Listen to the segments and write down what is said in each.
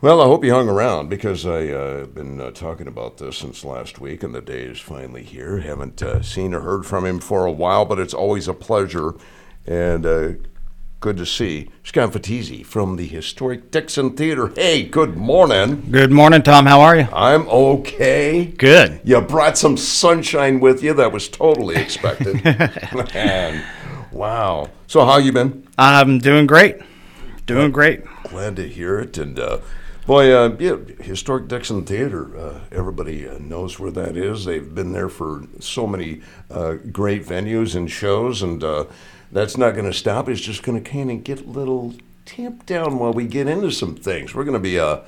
Well, I hope you hung around because I've uh, been uh, talking about this since last week, and the day is finally here. Haven't uh, seen or heard from him for a while, but it's always a pleasure and uh, good to see Scott Fatizzi from the historic Dixon Theater. Hey, good morning. Good morning, Tom. How are you? I'm okay. Good. You brought some sunshine with you. That was totally expected. Man, wow. So, how you been? I'm doing great. Doing great. Glad to hear it. And uh, boy, uh, yeah, historic Dixon Theater. Uh, everybody uh, knows where that is. They've been there for so many uh, great venues and shows, and uh, that's not going to stop. It's just going to kind of get a little tamped down while we get into some things. We're going to be uh,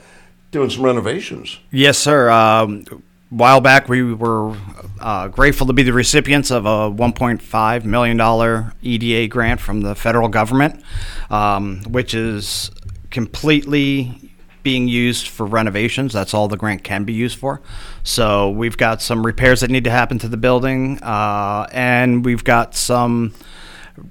doing some renovations. Yes, sir. Um, while back, we were grateful to be the recipients of a $1.5 million EDA grant from the federal government, um, which is completely being used for renovations. That's all the grant can be used for. So we've got some repairs that need to happen to the building, uh, and we've got some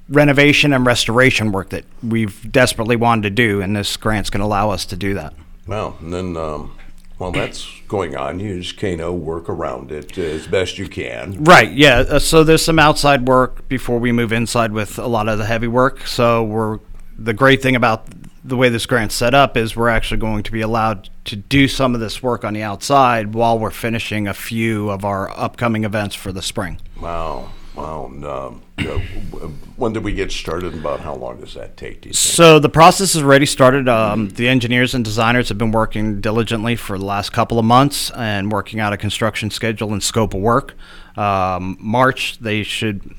renovation and restoration work that we've desperately wanted to do, and this grant's going to allow us to do that. Well, and then um, while that's going on, you just kind of work around it as best you can. Right. Yeah. Uh, so there's some outside work before we move inside with a lot of the heavy work. So we're the great thing about the way this grant's set up is we're actually going to be allowed to do some of this work on the outside while we're finishing a few of our upcoming events for the spring. Wow. Wow. And, um, you know, w- when did we get started and about how long does that take, do? So the process has already started. Um, the engineers and designers have been working diligently for the last couple of months and working out a construction schedule and scope of work. Um, March they should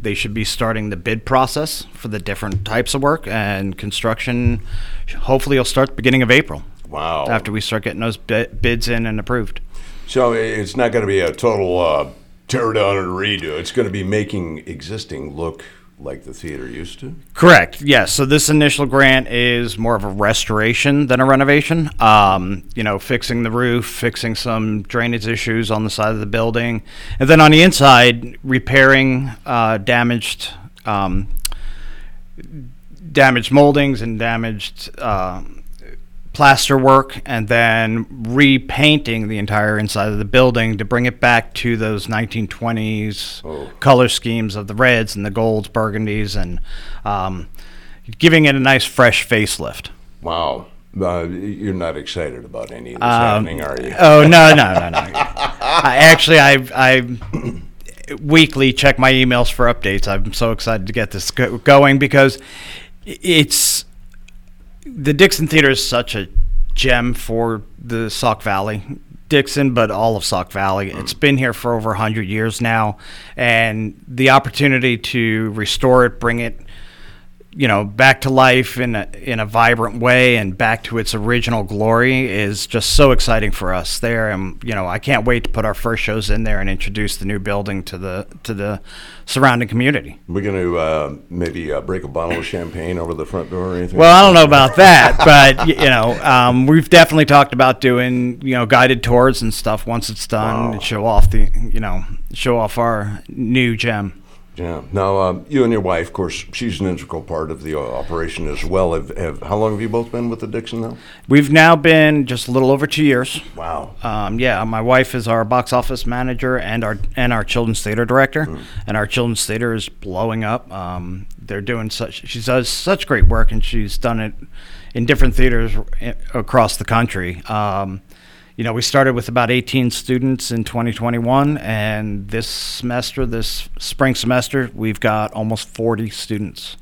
they should be starting the bid process for the different types of work and construction. Hopefully, will start the beginning of April Wow. after we start getting those bids in and approved. So it's not going to be a total uh, tear down and redo. It's going to be making existing look like the theater used to. Correct. Yes. So this initial grant is more of a restoration than a renovation. Um, you know, fixing the roof, fixing some drainage issues on the side of the building, and then on the inside, repairing uh, damaged um, damaged moldings and damaged uh, plaster work, and then repainting the entire inside of the building to bring it back to those 1920s Oh. color schemes of the reds and the golds, burgundies, and um, giving it a nice fresh facelift. Wow. Uh, you're not excited about any of this Um, happening, are you? Oh no no no no! I, actually, I I weekly check my emails for updates. I'm so excited to get this go- going because it's the Dixon Theater is such a gem for the Sauk Valley. Dixon, but all of Sauk Valley. Mm. It's been here for over 100 years now, and the opportunity to restore it, bring it you know back to life in a in a vibrant way and back to its original glory is just so exciting for us there and you know I can't wait to put our first shows in there and introduce the new building to the to the surrounding community. We're going to uh, maybe uh, break a bottle of champagne over the front door or anything? Well, I don't know about that, but you know, um, we've definitely talked about doing you know guided tours and stuff once it's done Wow. and show off the you know show off our new gem. Yeah. Now, um, you and your wife, of course, she's an integral part of the uh, operation as well. Have, have how long have you both been with Dixon now? We've now been just a little over two years. Wow. Um, yeah, my wife is our box office manager and our and our children's theater director, and our children's theater is blowing up. Um, they're doing such she does such great work, and she's done it in different theaters i- across the country. Um, you know, we started with about 18 students in 2021, and this semester, this spring semester, we've got almost 40 students.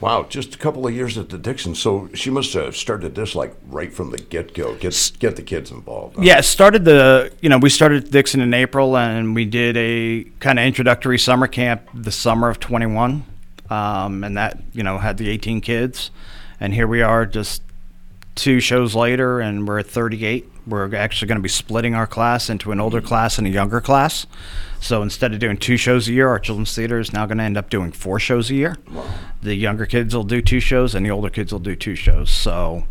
Wow, just a couple of years at the Dixon. So she must have started this like right from the get go. Get get the kids involved. huh? Yeah, started the you know we started Dixon in April and we did a kind of introductory summer camp the summer of 21, um, and that you know had the 18 kids, and here we are just two shows later and we're at 38. We're actually going to be splitting our class into an older class and a younger class. So instead of doing two shows a year, our children's theater is now going to end up doing four shows a year. The younger kids will do two shows, and the older kids will do two shows. So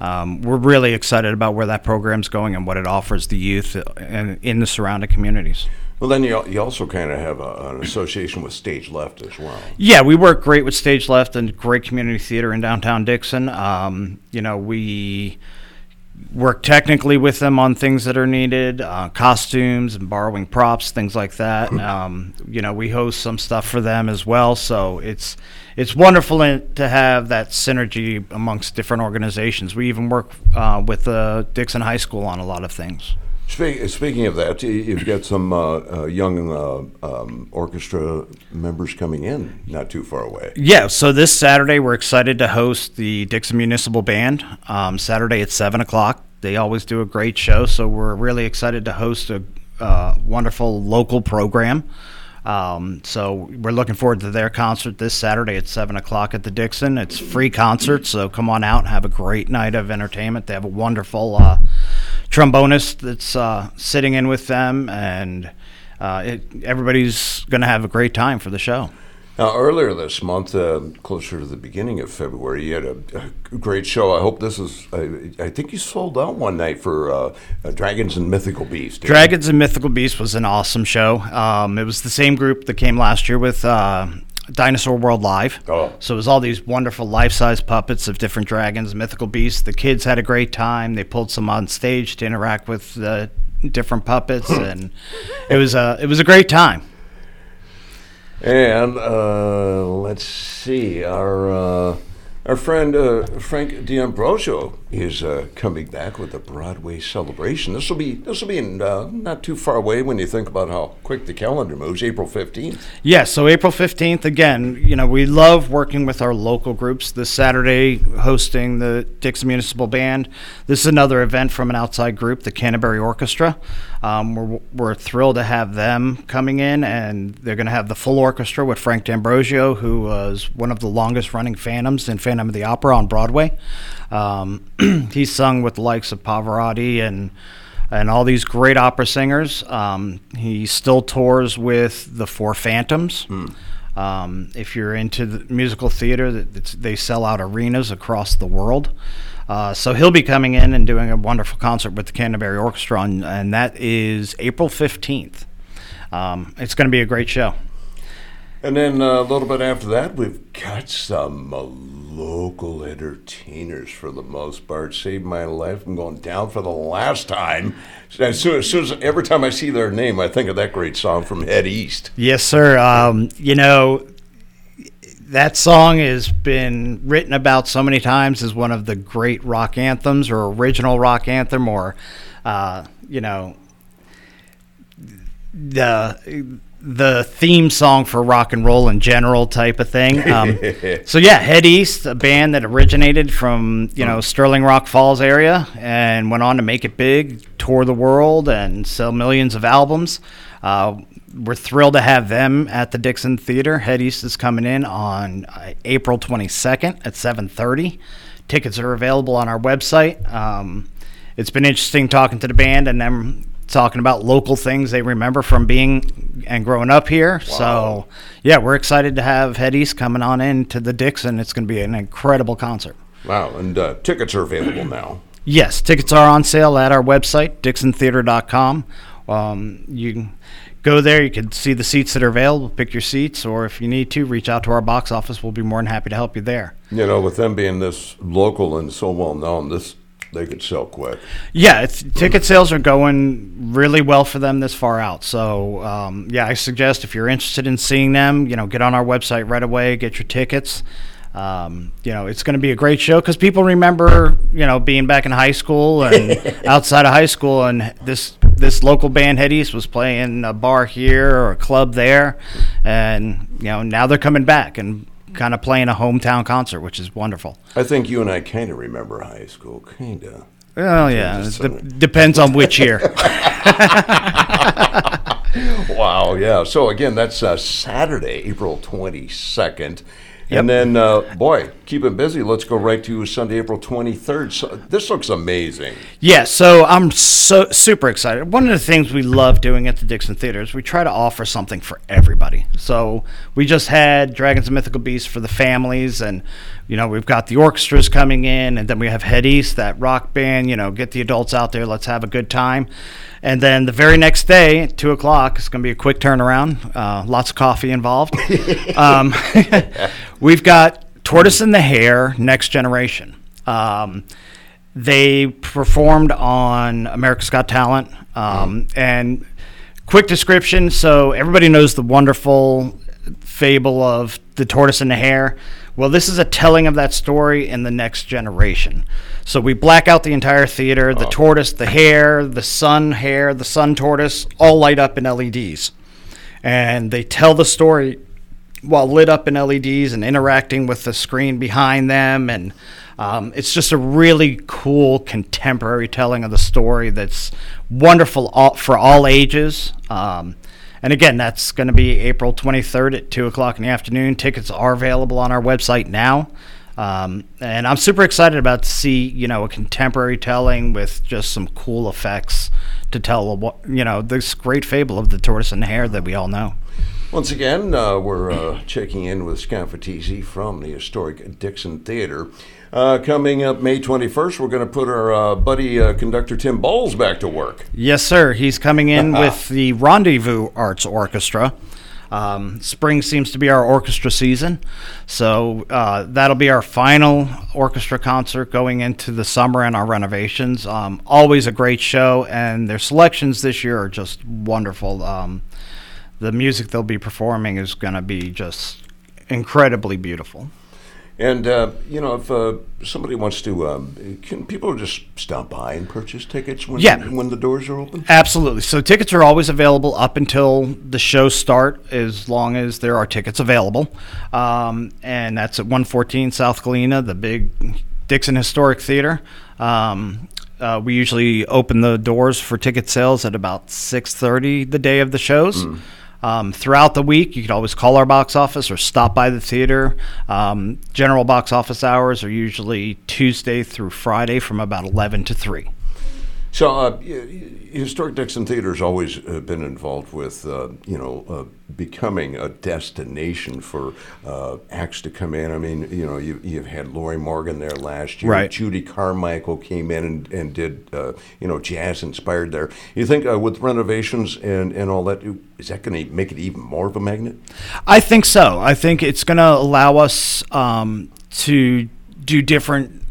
um, we're really excited about where that program's going and what it offers the youth in, in the surrounding communities. Well, then you, you also kind of have a, an association with Stage Left as well. Yeah, we work great with Stage Left and great community theater in downtown Dixon. Um, you know, we work technically with them on things that are needed, uh, costumes and borrowing props, things like that. Um, you know, we host some stuff for them as well, so it's it's wonderful in, to have that synergy amongst different organizations. We even work uh, with uh, Dixon High School on a lot of things. Speak, speaking of that, you've got some uh, uh, young uh, um, orchestra members coming in not too far away. Yeah, so this Saturday we're excited to host the Dixon Municipal Band. Um, Saturday at seven o'clock. They always do a great show, so we're really excited to host a uh, wonderful local program. Um, so we're looking forward to their concert this Saturday at seven o'clock at the Dixon. It's free concert, so come on out and have a great night of entertainment. They have a wonderful uh, trombonist that's uh, sitting in with them, and uh, it, everybody's going to have a great time for the show. Now, earlier this month, uh, closer to the beginning of February, you had a, a great show. I hope this is. I, I think you sold out one night for uh, uh, Dragons and Mythical Beasts. didn't you? Dragons and Mythical Beasts was an awesome show. Um, it was the same group that came last year with uh, Dinosaur World Live. Oh. So it was all these wonderful life-size puppets of different dragons, mythical beasts. The kids had a great time. They pulled some on stage to interact with the different puppets, and it was a it was a great time. And uh, let's see, our uh, our friend uh, Frank D'Ambrosio is uh, coming back with a Broadway celebration. This will be this will be in, uh, not too far away when you think about how quick the calendar moves. April fifteenth. Yeah, so April 15th, again, you know, we love working with our local groups. This Saturday, hosting the Dixon Municipal Band. This is another event from an outside group, the Canterbury Orchestra. Um, we're, we're thrilled to have them coming in, and they're going to have the full orchestra with Frank D'Ambrosio, who was one of the longest running Phantoms in Phantom of the Opera on Broadway. Um, he's sung with the likes of Pavarotti and and all these great opera singers. Um, he still tours with the Four Phantoms. Um, if you're into the musical theater, that they sell out arenas across the world. Uh, so he'll be coming in and doing a wonderful concert with the Canterbury Orchestra, and, and that is April 15th. Um, it's going to be a great show. And then uh, a little bit after that, we've got some uh, local entertainers for the most part. Saved my life from going down for the last time. As soon, as soon as every time I see their name, I think of that great song from Head East. Yes, sir. Um, you know, that song has been written about so many times as one of the great rock anthems or original rock anthem or, uh, you know, the the theme song for rock and roll in general type of thing. Um, so yeah, Head East, a band that originated from you know Sterling Rock Falls area and went on to make it big, tour the world, and sell millions of albums. Uh, we're thrilled to have them at the Dixon Theater. Head East is coming in on uh, April 22nd at 7:30. Tickets are available on our website. Um, it's been interesting talking to the band and them talking about local things they remember from being and growing up here. So, yeah, we're excited to have Head East coming on in to the Dixon. It's going to be an incredible concert. Wow, and uh, tickets are available now. Yes, tickets are on sale at our website, dixontheatre.com. Um, you can go there. You can see the seats that are available, pick your seats, or if you need to, reach out to our box office. We'll be more than happy to help you there. You know, with them being this local and so well known, this they could sell quick. Yeah, it's, ticket sales are going really well for them this far out. So, um, yeah, I suggest if you're interested in seeing them, you know, get on our website right away, get your tickets. Um, you know, it's going to be a great show because people remember, you know, being back in high school and outside of high school, and this this local band Head East was playing a bar here or a club there, and you know now they're coming back and kind of playing a hometown concert, which is wonderful. I think you and I kind of remember high school, kind of. Well, yeah, it de- depends on which year. Wow, yeah. So again, that's uh, Saturday, April twenty second. Yep. And then, uh, boy, keep it busy. Let's go right to Sunday, April 23rd. So, this looks amazing. Yeah, so I'm so super excited. One of the things we love doing at the Dixon Theater is we try to offer something for everybody. So we just had Dragons and Mythical Beasts for the families, and you know we've got the orchestras coming in, and then we have Head East, that rock band. You know, get the adults out there. Let's have a good time. And then the very next day, at two o'clock, it's going to be a quick turnaround. Uh, lots of coffee involved. um, we've got Tortoise and the Hare, Next Generation. Um, they performed on America's Got Talent. Um, And quick description so everybody knows the wonderful fable of the tortoise and the hare. Well, this is a telling of that story in the next generation. So we black out the entire theater. The tortoise, the hare, the sun hare, the sun tortoise all light up in LEDs. And they tell the story while lit up in LEDs and interacting with the screen behind them. And um, it's just a really cool contemporary telling of the story that's wonderful all, for all ages. Um, and again, that's going to be April 23rd at 2 o'clock in the afternoon. Tickets are available on our website now. Um, and I'm super excited about to see, you know, a contemporary telling with just some cool effects to tell, you know, this great fable of the tortoise and the hare that we all know. Once again, uh, we're uh, checking in with Scott from the historic Dixon Theater. Uh, coming up May 21st, we're going to put our uh, buddy uh, conductor Tim Bowles back to work. Yes, sir. He's coming in with the Rendezvous Arts Orchestra. Um, spring seems to be our orchestra season, so uh, that'll be our final orchestra concert going into the summer and our renovations. Um, always a great show, and their selections this year are just wonderful. Um, the music they'll be performing is going to be just incredibly beautiful. And uh, you know, if uh, somebody wants to, um, can people just stop by and purchase tickets when Yeah. when the doors are open? Absolutely. So tickets are always available up until the show start, as long as there are tickets available. Um, and that's at 114 South Galena, the big Dixon Historic Theater. Um, uh, we usually open the doors for ticket sales at about 6:30 the day of the shows. Um, throughout the week, you can always call our box office or stop by the theater. Um, general box office hours are usually Tuesday through Friday from about 11 to 3. So, uh, historic Dixon Theater has always uh, been involved with, uh, you know, uh, becoming a destination for uh, acts to come in. I mean, you know, you, you've had Lorrie Morgan there last year. Right. Judy Carmichael came in and, and did, uh, you know, jazz inspired there. You think uh, with renovations and, and all that, is that going to make it even more of a magnet? I think so. I think it's going to allow us um, to do different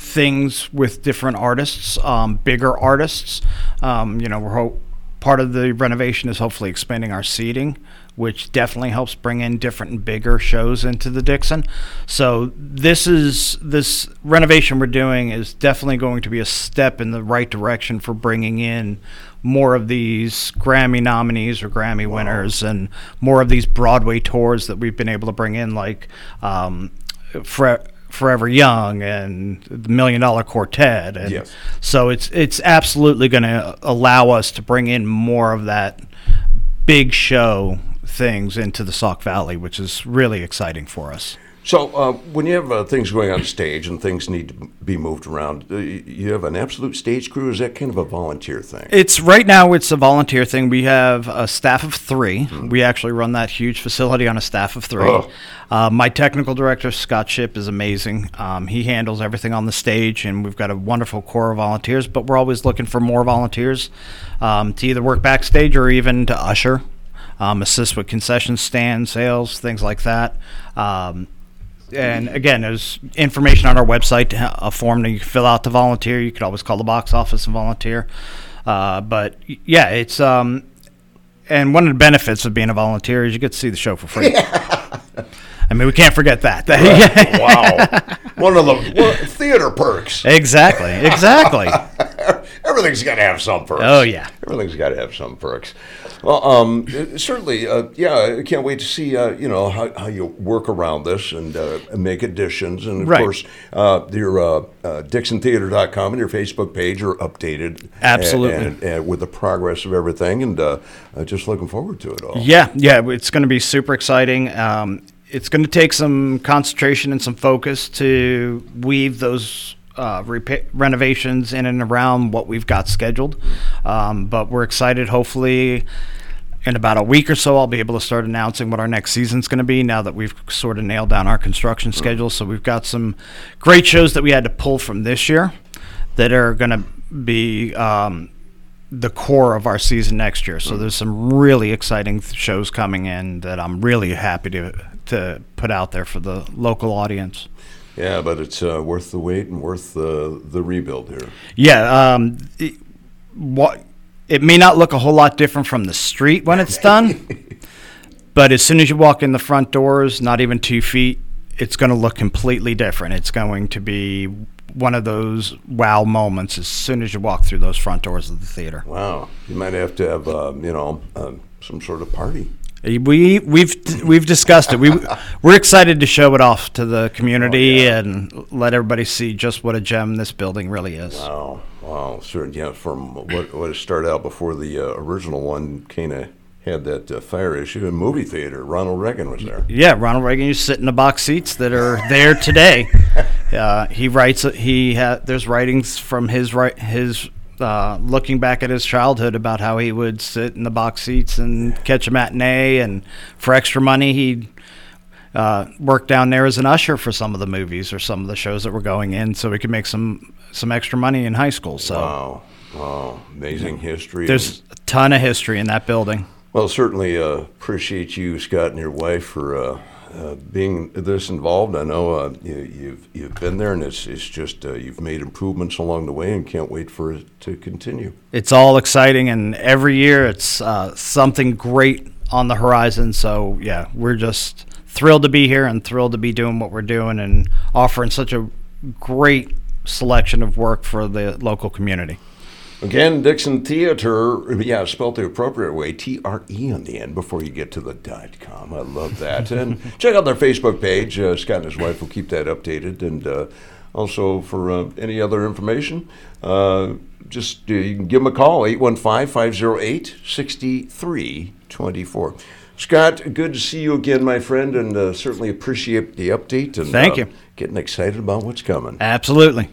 things with different artists, um, bigger artists. Um, you know, we're ho- part of the renovation is hopefully expanding our seating, which definitely helps bring in different and bigger shows into the Dixon. So this is this renovation we're doing is definitely going to be a step in the right direction for bringing in more of these Grammy nominees or Grammy winners and more of these Broadway tours that we've been able to bring in, like um, Fre- Forever Young and the Million Dollar Quartet. And Yes. So it's it's absolutely going to allow us to bring in more of that big show things into the Sauk Valley, which is really exciting for us. So, uh, when you have uh, things going on stage and things need to be moved around, uh, you have an absolute stage crew. Is that kind of a volunteer thing? It's right now. It's a volunteer thing. We have a staff of three. We actually run that huge facility on a staff of three. Oh. Uh, my technical director Scott Ship is amazing. Um, he handles everything on the stage, and we've got a wonderful core of volunteers. But we're always looking for more volunteers um, to either work backstage or even to usher, um, assist with concession stand sales, things like that. And again, there's information on our website, a form that you can fill out to volunteer. You could always call the box office and volunteer. Uh, but yeah, it's um, and one of the benefits of being a volunteer is you get to see the show for free. I mean, we can't forget that. wow, one of the well, theater perks. exactly, exactly. Everything's got to have some perks. Oh, yeah. everything's got to have some perks. Well, um, certainly, uh, yeah. I can't wait to see uh, you know how, how you work around this and uh, make additions, and of Right. course, uh, your uh, uh, DixonTheatre.com and your Facebook page are updated. Absolutely. and, and, and with the progress of everything, and uh, uh, just looking forward to it all. Yeah, yeah, it's going to be super exciting. Um, it's going to take some concentration and some focus to weave those uh, renovations in and around what we've got scheduled. Um, but we're excited. Hopefully, in about a week or so, I'll be able to start announcing what our next season's going to be. Now that we've sort of nailed down our construction schedule, so we've got some great shows that we had to pull from this year that are going to be. Um, the core of our season next year. So there's some really exciting th- shows coming in that I'm really happy to to put out there for the local audience. Yeah, but it's uh, worth the wait and worth the the rebuild here. Yeah, um, it, what it may not look a whole lot different from the street when it's done, but as soon as you walk in the front doors, not even two feet, it's going to look completely different. It's going to be one of those wow moments as soon as you walk through those front doors of the theater. Wow, you might have to have uh, you know uh, some sort of party. We we've we've discussed it. We we're excited to show it off to the community Oh, yeah. and let everybody see just what a gem this building really is. Wow, wow, certain yeah. From what what started out before the uh, original one, kind of had that uh, fire issue in movie theater. Ronald Reagan was there. Yeah, Ronald Reagan used to sit in the box seats that are there today. Uh, he writes. He ha, there's writings from his right his uh, looking back at his childhood about how he would sit in the box seats and catch a matinee, and for extra money he'd uh, work down there as an usher for some of the movies or some of the shows that were going in, so he could make some some extra money in high school. So Wow, wow, amazing history. there's a ton of history in that building. Well, certainly uh, appreciate you, Scott, and your wife for uh, being this involved. I know uh, you, you've you've been there, and it's it's just uh, you've made improvements along the way, and can't wait for it to continue. it's all exciting and every year it's uh, something great on the horizon so yeah we're just thrilled to be here and thrilled to be doing what we're doing and offering such a great selection of work for the local community Again, Dixon Theater, yeah, spelled the appropriate way, T R E on the end before you get to the dot com. I love that. and check out their Facebook page. Uh, Scott and his wife will keep that updated. And uh, also for uh, any other information, uh, just uh, you can give them a call, 815 508 6324. Scott, good to see you again, my friend, and uh, certainly appreciate the update and Thank you. getting excited about what's coming. absolutely